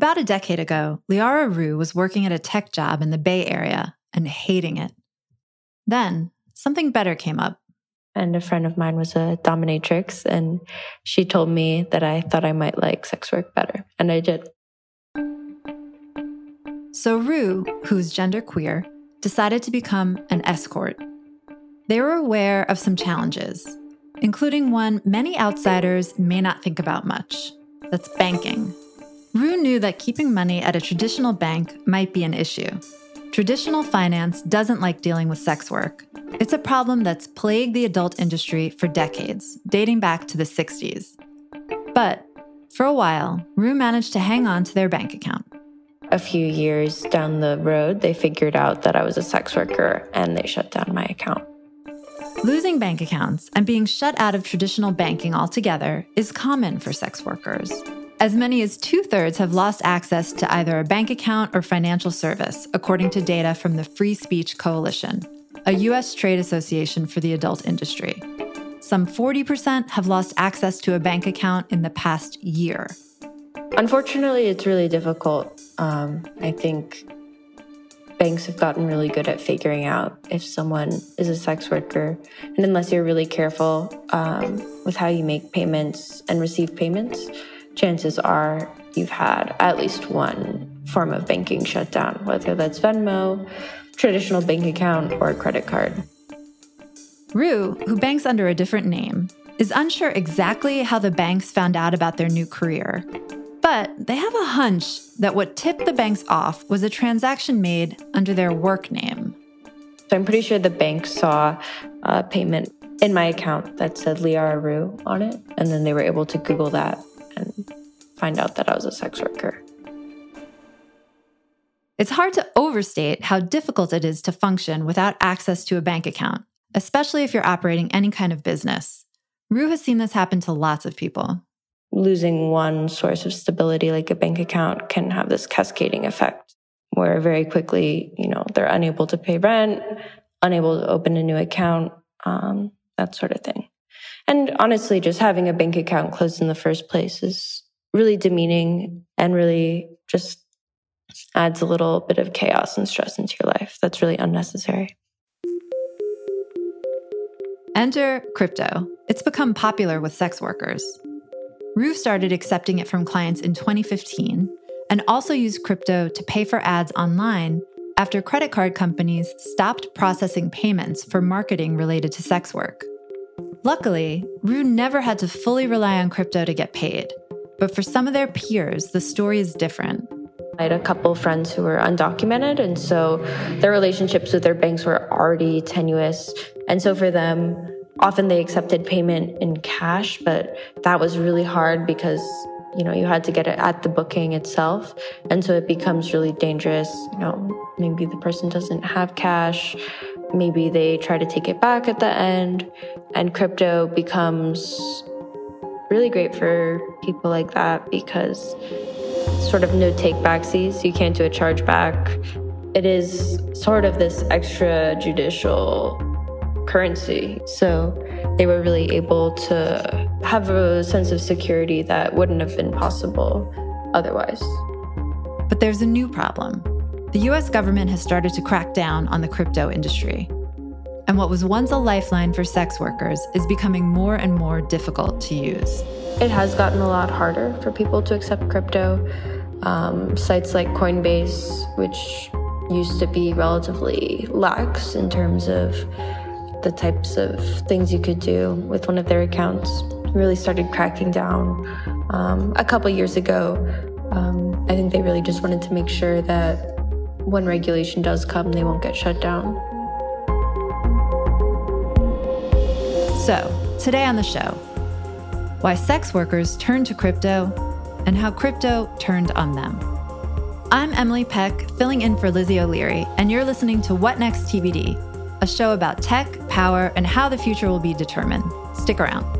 About a decade ago, Liara Roux was working at a tech job in the Bay Area and hating it. Then, something better came up. And a friend of mine was a dominatrix, and she told me that I thought I might like sex work better, and I did. So Roux, who's genderqueer, decided to become an escort. They were aware of some challenges, including one many outsiders may not think about much that's banking. Roux knew that keeping money at a traditional bank might be an issue. Traditional finance doesn't like dealing with sex work. It's a problem that's plagued the adult industry for decades, dating back to the 60s. But for a while, Roux managed to hang on to their bank account. A few years down the road, they figured out that I was a sex worker and they shut down my account. Losing bank accounts and being shut out of traditional banking altogether is common for sex workers. As many as two thirds have lost access to either a bank account or financial service, according to data from the Free Speech Coalition, a U.S. trade association for the adult industry. Some 40% have lost access to a bank account in the past year. Unfortunately, it's really difficult. Um, I think banks have gotten really good at figuring out if someone is a sex worker. And unless you're really careful um, with how you make payments and receive payments, chances are you've had at least one form of banking shut down, whether that's Venmo, traditional bank account, or credit card. Roux, who banks under a different name, is unsure exactly how the banks found out about their new career. But they have a hunch that what tipped the banks off was a transaction made under their work name. So I'm pretty sure the bank saw a payment in my account that said Liara Roux on it, and then they were able to Google that and find out that I was a sex worker. It's hard to overstate how difficult it is to function without access to a bank account, especially if you're operating any kind of business. Roux has seen this happen to lots of people. Losing one source of stability, like a bank account, can have this cascading effect where very quickly, you know, they're unable to pay rent, unable to open a new account, um, that sort of thing. And honestly, just having a bank account closed in the first place is really demeaning and really just adds a little bit of chaos and stress into your life. That's really unnecessary. Enter crypto. It's become popular with sex workers. Roux started accepting it from clients in 2015 and also used crypto to pay for ads online after credit card companies stopped processing payments for marketing related to sex work. Luckily, Roux never had to fully rely on crypto to get paid. But for some of their peers, the story is different. I had a couple friends who were undocumented, and so their relationships with their banks were already tenuous. And so for them, often they accepted payment in cash, but that was really hard because you know you had to get it at the booking itself and so it becomes really dangerous you know maybe the person doesn't have cash maybe they try to take it back at the end and crypto becomes really great for people like that because sort of no take backsies you can't do a chargeback. It is sort of this extra judicial currency. So they were really able to have a sense of security that wouldn't have been possible otherwise. But there's a new problem the US government has started to crack down on the crypto industry. And what was once a lifeline for sex workers is becoming more and more difficult to use. It has gotten a lot harder for people to accept crypto. Um, sites like Coinbase, which used to be relatively lax in terms of the types of things you could do with one of their accounts, really started cracking down um, a couple years ago. Um, I think they really just wanted to make sure that when regulation does come, they won't get shut down. So, today on the show, why sex workers turned to crypto and how crypto turned on them. I'm Emily Peck, filling in for Lizzie O'Leary, and you're listening to What Next TBD, a show about tech, power, and how the future will be determined. Stick around.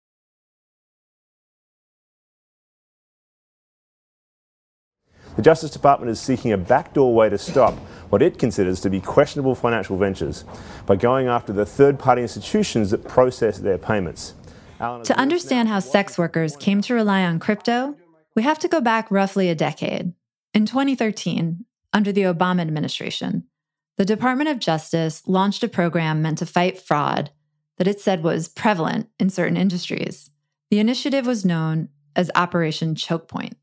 The Justice Department is seeking a backdoor way to stop what it considers to be questionable financial ventures by going after the third party institutions that process their payments. To understand how sex workers came to rely on crypto, we have to go back roughly a decade. In 2013, under the Obama administration, the Department of Justice launched a program meant to fight fraud that it said was prevalent in certain industries. The initiative was known as Operation Choke Point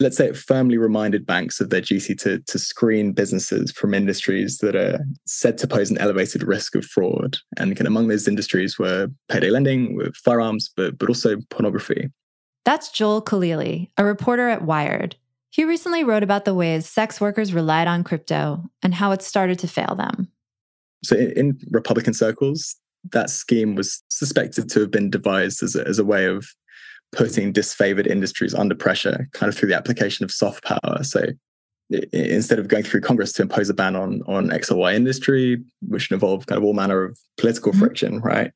let's say it firmly reminded banks of their duty to, to screen businesses from industries that are said to pose an elevated risk of fraud. And among those industries were payday lending, with firearms, but, but also pornography. That's Joel Khalili, a reporter at Wired. He recently wrote about the ways sex workers relied on crypto and how it started to fail them. So, in, in Republican circles, that scheme was suspected to have been devised as a, as a way of putting disfavored industries under pressure kind of through the application of soft power. So instead of going through Congress to impose a ban on on X or Y industry, which involved kind of all manner of political mm-hmm. friction, right?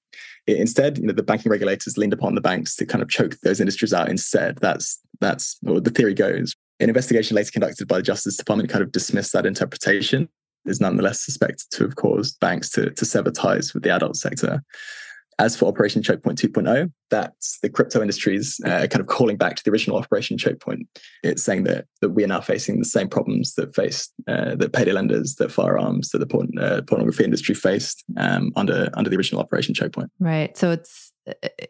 Instead, you know, the banking regulators leaned upon the banks to kind of choke those industries out. Instead, that's that's what the theory goes. An investigation later conducted by the Justice Department kind of dismissed that interpretation. Is nonetheless suspected to have caused banks to to sever ties with the adult sector. As for Operation Choke Point 2.0, that's the crypto industries uh, kind of calling back to the original Operation Choke Point. It's saying that that we are now facing the same problems that faced uh, that payday lenders, that firearms, that the porn, uh, pornography industry faced um, under under the original Operation Choke Point. Right. So it's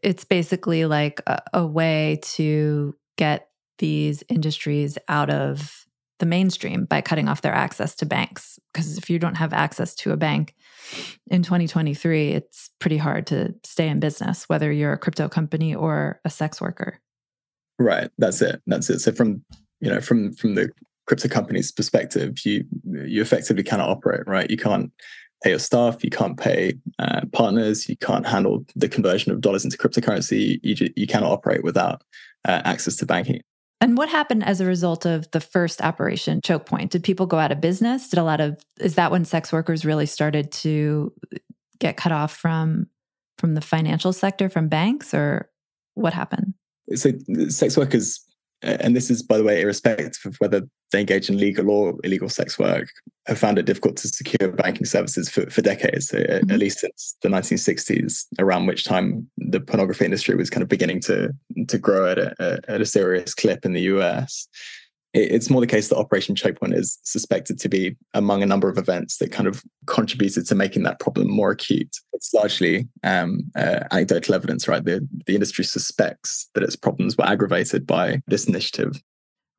it's basically like a, a way to get these industries out of the mainstream by cutting off their access to banks. Because if you don't have access to a bank, in 2023, it's pretty hard to stay in business, whether you're a crypto company or a sex worker. Right. That's it. That's it. So from you know from from the crypto company's perspective, you you effectively cannot operate. Right. You can't pay your staff. You can't pay uh, partners. You can't handle the conversion of dollars into cryptocurrency. You you, cannot operate without uh, access to banking. And what happened as a result of the first operation choke point? Did people go out of business? Did a lot of is that when sex workers really started to get cut off from from the financial sector from banks or what happened? So sex workers and this is, by the way, irrespective of whether they engage in legal or illegal sex work, have found it difficult to secure banking services for, for decades, mm-hmm. at least since the 1960s, around which time the pornography industry was kind of beginning to, to grow at a, at a serious clip in the US it's more the case that Operation Chokepoint is suspected to be among a number of events that kind of contributed to making that problem more acute. It's largely um, uh, anecdotal evidence, right? The, the industry suspects that its problems were aggravated by this initiative.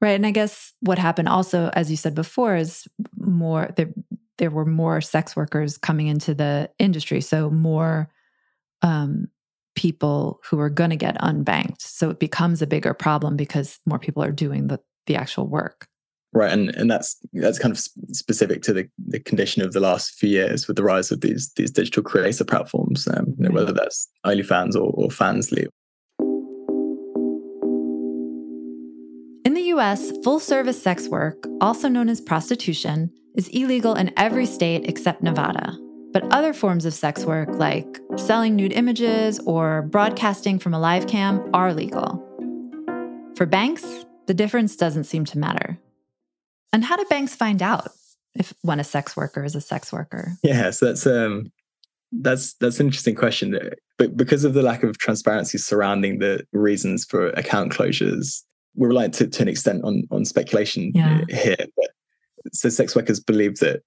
Right. And I guess what happened also, as you said before, is more there, there were more sex workers coming into the industry. So more um, people who are going to get unbanked. So it becomes a bigger problem because more people are doing the the actual work right and and that's that's kind of specific to the, the condition of the last few years with the rise of these these digital creator platforms um, you know, whether that's OnlyFans or, or Fansly. In the US, full service sex work, also known as prostitution, is illegal in every state except Nevada. But other forms of sex work, like selling nude images or broadcasting from a live cam, are legal. For banks, the difference doesn't seem to matter. And how do banks find out if when a sex worker is a sex worker? Yeah, so that's um that's that's an interesting question. But because of the lack of transparency surrounding the reasons for account closures, we're reliant to, to an extent on on speculation yeah. here. But So sex workers believe that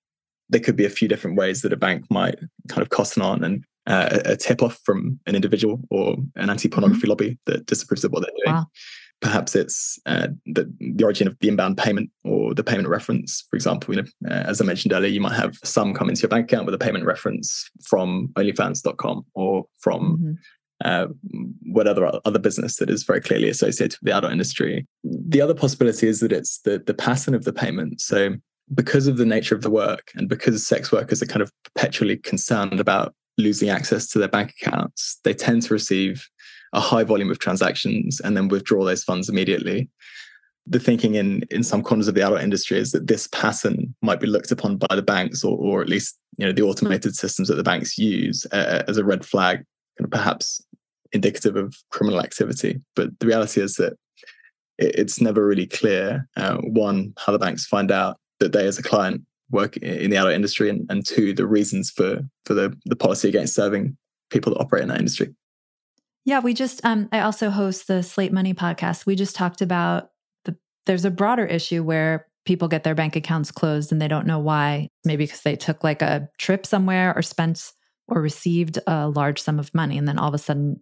there could be a few different ways that a bank might kind of cost on and uh, a tip off from an individual or an anti pornography mm-hmm. lobby that disapproves of what they're doing. Wow. Perhaps it's uh, the, the origin of the inbound payment or the payment reference. For example, you know, uh, as I mentioned earlier, you might have some come into your bank account with a payment reference from OnlyFans.com or from mm-hmm. Uh, whatever other business that is very clearly associated with the adult industry. The other possibility is that it's the the pattern of the payment. So because of the nature of the work and because sex workers are kind of perpetually concerned about losing access to their bank accounts, they tend to receive a high volume of transactions and then withdraw those funds immediately. The thinking in in some corners of the adult industry is that this pattern might be looked upon by the banks or, or at least you know the automated systems that the banks use uh, as a red flag, kind of perhaps indicative of criminal activity. But the reality is that it, it's never really clear uh, one how the banks find out that they as a client work in the adult industry and, and two the reasons for for the the policy against serving people that operate in that industry yeah we just um i also host the slate money podcast. We just talked about the there's a broader issue where people get their bank accounts closed and they don't know why. Maybe because they took like a trip somewhere or spent or received a large sum of money and then all of a sudden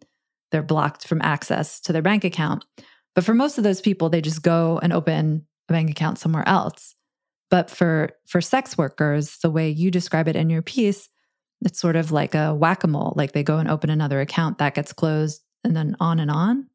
they're blocked from access to their bank account. But for most of those people they just go and open a bank account somewhere else. But for for sex workers, the way you describe it in your piece, it's sort of like a whack-a-mole. Like they go and open another account, that gets closed, and then on and on.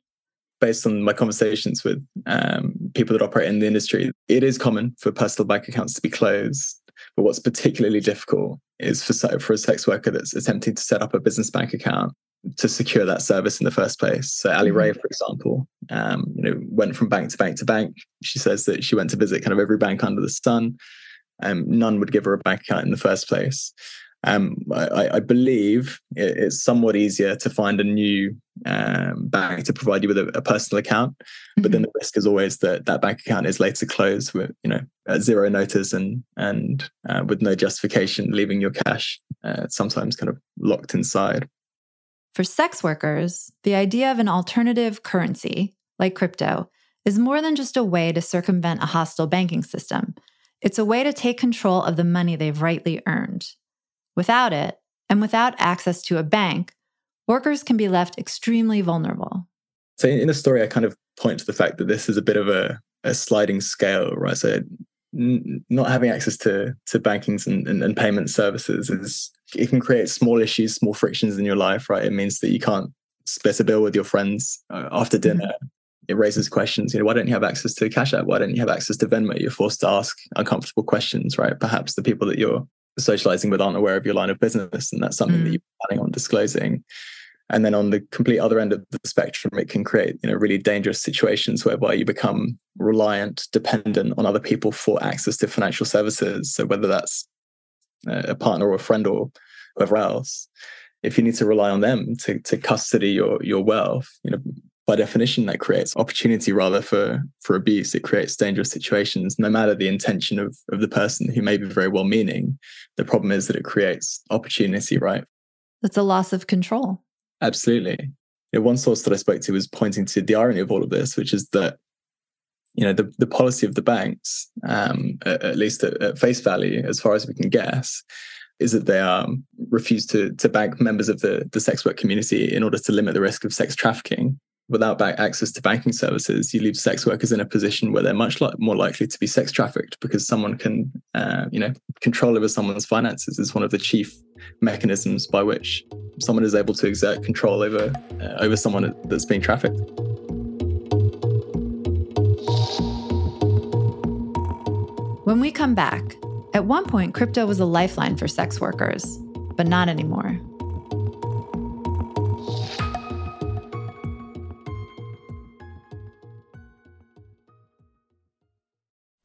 Based on my conversations with um, people that operate in the industry, it is common for personal bank accounts to be closed. But what's particularly difficult is for for a sex worker that's attempting to set up a business bank account to secure that service in the first place. So Ali mm-hmm. Ray, for example, um, you know, went from bank to bank to bank. She says that she went to visit kind of every bank under the sun. and none would give her a bank account in the first place. Um, I, I, believe it's somewhat easier to find a new um, bank to provide you with a, a personal account, mm-hmm. but then mm-hmm. the risk is always that that bank account is later closed with you know at zero notice and and uh, with no justification, leaving your cash uh, sometimes kind of locked inside. For sex workers, the idea of an alternative currency, like crypto, is more than just a way to circumvent a hostile banking system. It's a way to take control of the money they've rightly earned. Without it, and without access to a bank, workers can be left extremely vulnerable. So, in the story, I kind of point to the fact that this is a bit of a, a sliding scale, right? So, n- not having access to to bankings and, and, and payment services is it can create small issues, small frictions in your life, right? It means that you can't split a bill with your friends uh, after mm-hmm. dinner. Mm-hmm. It raises questions. You know, why don't you have access to Cash App? Why don't you have access to Venmo? You're forced to ask uncomfortable questions, right? Perhaps the people that you're socializing but aren't aware of your line of business, and that's something mm. that you're planning on disclosing. And then on the complete other end of the spectrum, it can create you know really dangerous situations whereby you become reliant, dependent on other people for access to financial services. So whether that's a partner or a friend or whoever else, if you need to rely on them to, to custody your your wealth, you know, by definition, that creates opportunity rather for for abuse. It creates dangerous situations, no matter the intention of of the person who may be very well meaning. The problem is that it creates opportunity, right? That's a loss of control. Absolutely. You know, one source that I spoke to was pointing to the irony of all of this, which is that you know the, the policy of the banks um, at, at, least at, at, face value as far as we can guess is that they um, refuse to, to bank members of the, the sex work community in order to limit the risk of sex trafficking without access to banking services you leave sex workers in a position where they're much li- more likely to be sex trafficked because someone can uh, you know control over someone's finances is one of the chief mechanisms by which someone is able to exert control over uh, over someone that's being trafficked When we come back, at one point, crypto was a lifeline for sex workers, but not anymore.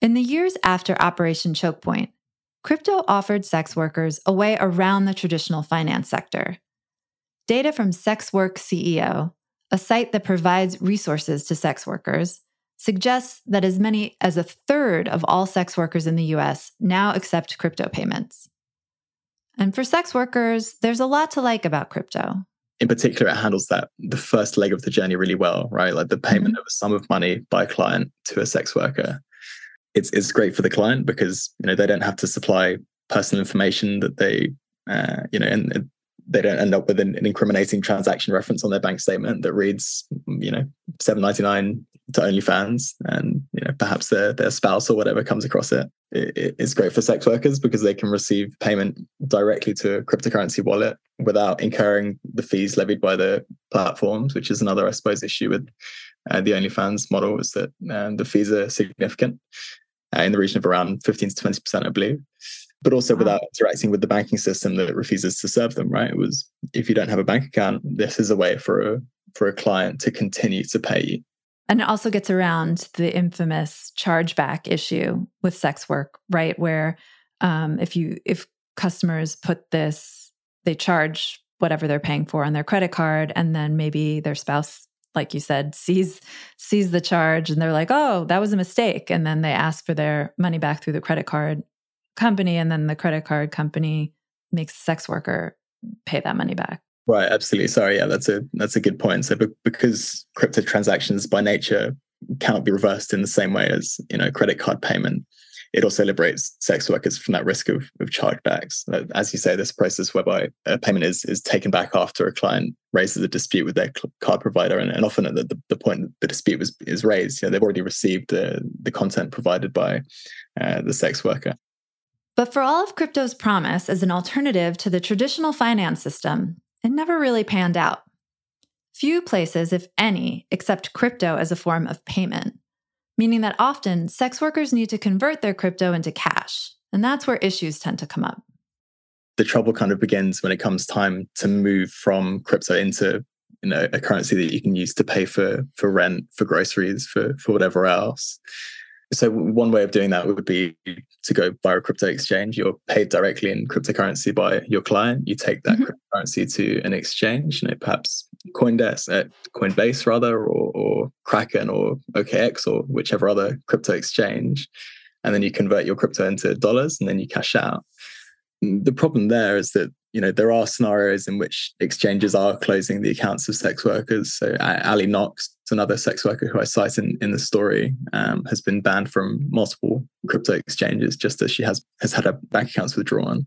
In the years after Operation Chokepoint, crypto offered sex workers a way around the traditional finance sector. Data from SexWork CEO, a site that provides resources to sex workers, suggests that as many as a third of all sex workers in the US now accept crypto payments. And for sex workers, there's a lot to like about crypto. In particular, it handles that the first leg of the journey really well, right? Like the payment mm-hmm. of a sum of money by a client to a sex worker. It's it's great for the client because you know they don't have to supply personal information that they uh, you know and they don't end up with an, an, incriminating transaction reference on their bank statement that reads, you know, seven ninety nine to OnlyFans, and you know perhaps their their spouse or whatever comes across it. it. It's great for sex workers because they can receive payment directly to a cryptocurrency wallet without incurring the fees levied by the platforms, which is another, I suppose, issue with uh, the OnlyFans model is that um, the fees are significant uh, in the region of around fifteen to twenty percent, I believe. But also wow. without interacting with the banking system that refuses to serve them right? It was if you don't have a bank account this is a way for a for a client to continue to pay you. And it also gets around the infamous chargeback issue with sex work right? Where um, if you if customers put this they charge whatever they're paying for on their credit card and then maybe their spouse like you said sees sees the charge and they're like oh that was a mistake and then they ask for their money back through the credit card company and then the credit card company makes sex worker pay that money back. Right, absolutely. Sorry, yeah, that's a that's a good point. So because crypto transactions by nature cannot be reversed in the same way as you know credit card payment, it also liberates sex workers from that risk of, of chargebacks. As you say, this process whereby a payment is is taken back after a client raises a dispute with their card provider, and, and often at the, the point the dispute was is raised, you know, they've already received the the content provided by uh, the sex worker. But for all of crypto's promise as an alternative to the traditional finance system, it never really panned out. Few places, if any, accept crypto as a form of payment, meaning that often sex workers need to convert their crypto into cash, and that's where issues tend to come up. The trouble kind of begins when it comes time to move from crypto into you know a currency that you can use to pay for for rent, for groceries, for for whatever else. So one way of doing that would be to go via a crypto exchange. You're paid directly in cryptocurrency by your client. You take that mm-hmm. cryptocurrency to an exchange, you know, perhaps CoinDesk, uh, Coinbase rather, or, or Kraken or OKX or whichever other crypto exchange, and then you convert your crypto into dollars and then you cash out. The problem there is that you know there are scenarios in which exchanges are closing the accounts of sex workers. So ali knox another sex worker who i cite in, in the story um, has been banned from multiple crypto exchanges just as she has has had her bank accounts withdrawn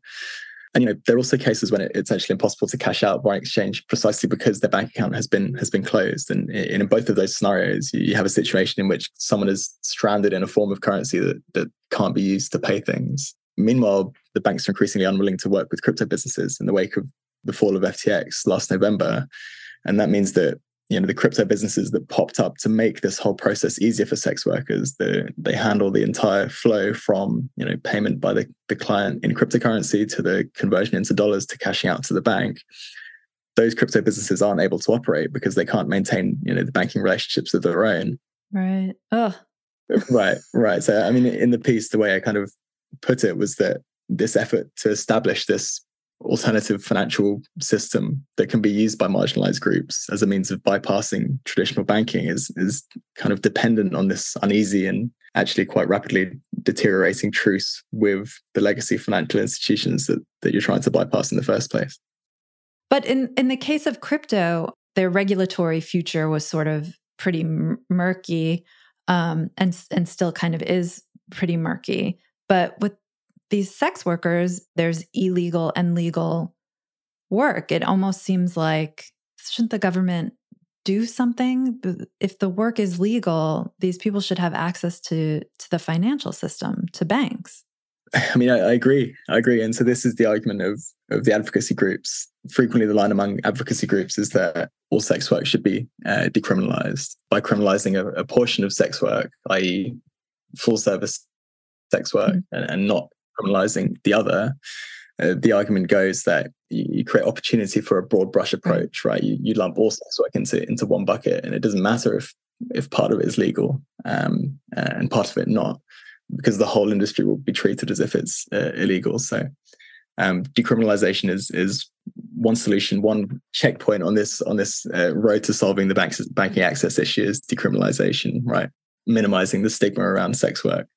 and you know there are also cases when it's actually impossible to cash out by exchange precisely because their bank account has been has been closed and in, in both of those scenarios you have a situation in which someone is stranded in a form of currency that that can't be used to pay things Meanwhile, the banks are increasingly unwilling to work with crypto businesses in the wake of the fall of FTX last November. And that means that you know the crypto businesses that popped up to make this whole process easier for sex workers. They, they handle the entire flow from you know payment by the, the client in cryptocurrency to the conversion into dollars to cashing out to the bank. Those crypto businesses aren't able to operate because they can't maintain you know the banking relationships of their own. Right. Oh right right. So i mean in the piece the way i kind of put it was that this effort to establish this alternative financial system that can be used by marginalized groups as a means of bypassing traditional banking is is kind of dependent on this uneasy and actually quite rapidly deteriorating truce with the legacy financial institutions that, that you're trying to bypass in the first place. But in, in the case of crypto, their regulatory future was sort of pretty murky um, and, and still kind of is pretty murky. But with these sex workers, there's illegal and legal work. It almost seems like shouldn't the government do something? If the work is legal, these people should have access to to the financial system, to banks. I mean, I, I, agree. I agree. And so this is the argument of of the advocacy groups. Frequently, the line among advocacy groups is that all sex work should be uh, decriminalized by criminalizing a, a, portion of sex work, i.e., full service sex work, mm-hmm. and, and, not criminalizing the other. Uh, the argument goes that you, you, create opportunity for a broad brush approach, right? You, you lump all sex work into into one bucket, and it doesn't matter if if part of it is legal um, and part of it not because the whole industry will be treated as if it's uh, illegal. So um, decriminalization is is one solution, one checkpoint on this on this uh, road to solving the banks, banking access issue is decriminalization, right? Minimizing the stigma around sex work.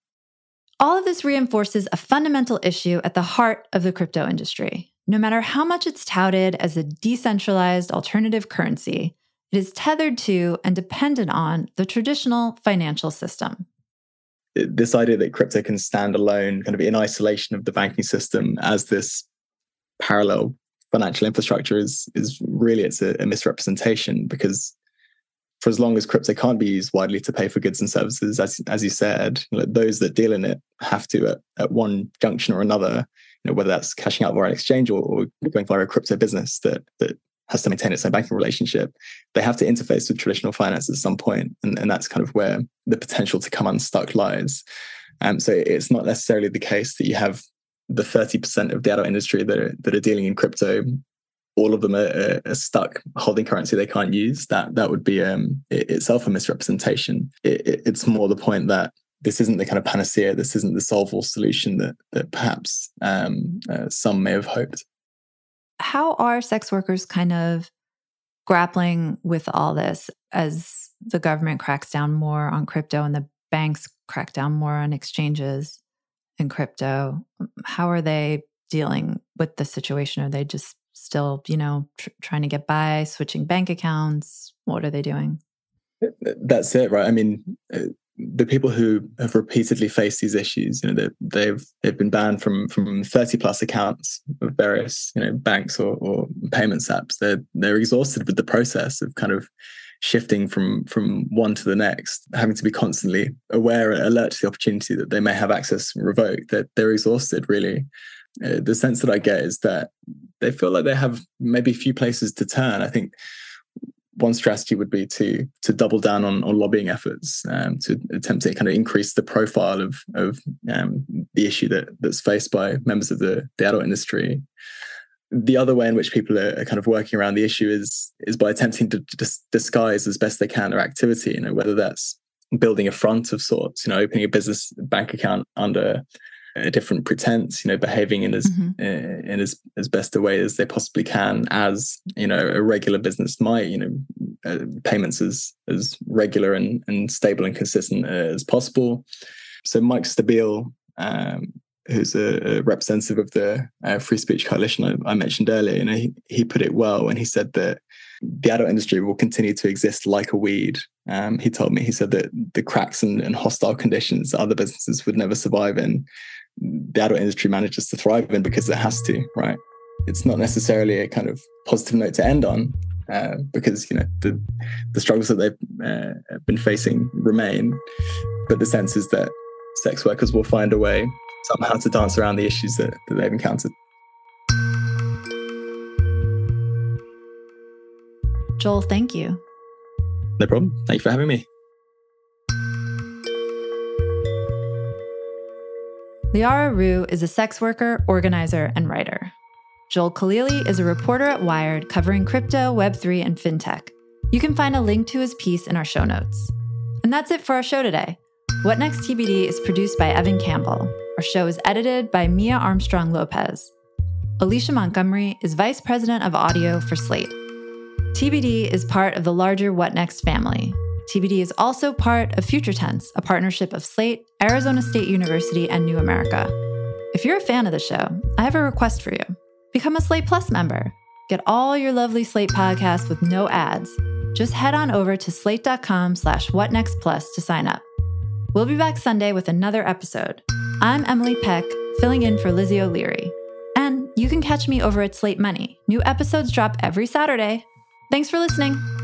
All of this reinforces a fundamental issue at the heart of the crypto industry. No matter how much it's touted as a decentralized alternative currency, it is tethered to and dependent on the traditional financial system this idea that crypto can stand alone, kind of in isolation of the banking system as this parallel financial infrastructure is is really it's a, a, misrepresentation because for as long as crypto can't be used widely to pay for goods and services, as as you said, those that deal in it have to at, at one junction or another, you know, whether that's cashing out via an exchange or, or going via a crypto business that that has to maintain its own banking relationship, they have to interface with traditional finance at some point, and, and that's kind of where the potential to come unstuck lies. Um, so it's not necessarily the case that you have the 30% of the adult industry that are, that are dealing in crypto, all of them are, are stuck holding currency they can't use. That that would be um, it, itself a misrepresentation. It, it, it's more the point that this isn't the kind of panacea. This isn't the solvable solution that that perhaps um, uh, some may have hoped how are sex workers kind of grappling with all this as the government cracks down more on crypto and the banks crack down more on exchanges and crypto? How are they dealing with the situation? Are they just still, you know, tr- trying to get by, switching bank accounts? What are they doing? That's it, right? I mean, uh, the people who have repeatedly faced these issues, you know, they've they've been banned from from 30 plus accounts of various, you know, banks or, or payments apps. They're they're exhausted with the process of kind of shifting from from one to the next, having to be constantly aware and alert to the opportunity that they may have access revoked. That they're exhausted really. Uh, the sense that I get is that they feel like they have maybe a few places to turn. I think one strategy would be to to double down on, on lobbying efforts um, to attempt to kind of increase the profile of of um, the issue that that's faced by members of the, the adult industry. The other way in which people are, are kind of working around the issue is is by attempting to dis- disguise as best they can their activity. You know, whether that's building a front of sorts, you know, opening a business bank account under a different pretense, you know, behaving in as mm-hmm. uh, in as as best a way as they possibly can, as you know, a regular business might, you know, uh, payments as as regular and and stable and consistent as possible. So Mike Stabile, um, who's a, a, representative of the uh, Free Speech Coalition I, I mentioned earlier, you know, he, he put it well when he said that the adult industry will continue to exist like a weed. Um, he told me, he said that the cracks and, and hostile conditions other businesses would never survive in the adult industry manages to thrive in because it has to, right? It's not necessarily a kind of positive note to end on, uh, because you know the the struggles that they've uh, been facing remain, but the sense is that sex workers will find a way somehow to dance around the issues that, that they've encountered. Joel, thank you. No problem. Thank you for having me. Liara Roux is a sex worker, organizer, and writer. Joel Khalili is a reporter at Wired covering crypto, Web3, and fintech. You can find a link to his piece in our show notes. And that's it for our show today. What Next TBD is produced by Evan Campbell. Our show is edited by Mia Armstrong Lopez. Alicia Montgomery is Vice President of Audio for Slate. TBD is part of the larger What Next family, TBD is also part of Future Tense, a partnership of Slate, Arizona State University, and New America. If you're a fan of the show, I have a request for you. Become a Slate Plus member. Get all your lovely Slate podcasts with no ads. Just head on over to slate.com slash whatnextplus to sign up. We'll be back Sunday with another episode. I'm Emily Peck, filling in for Lizzie O'Leary. And you can catch me over at Slate Money. New episodes drop every Saturday. Thanks for listening.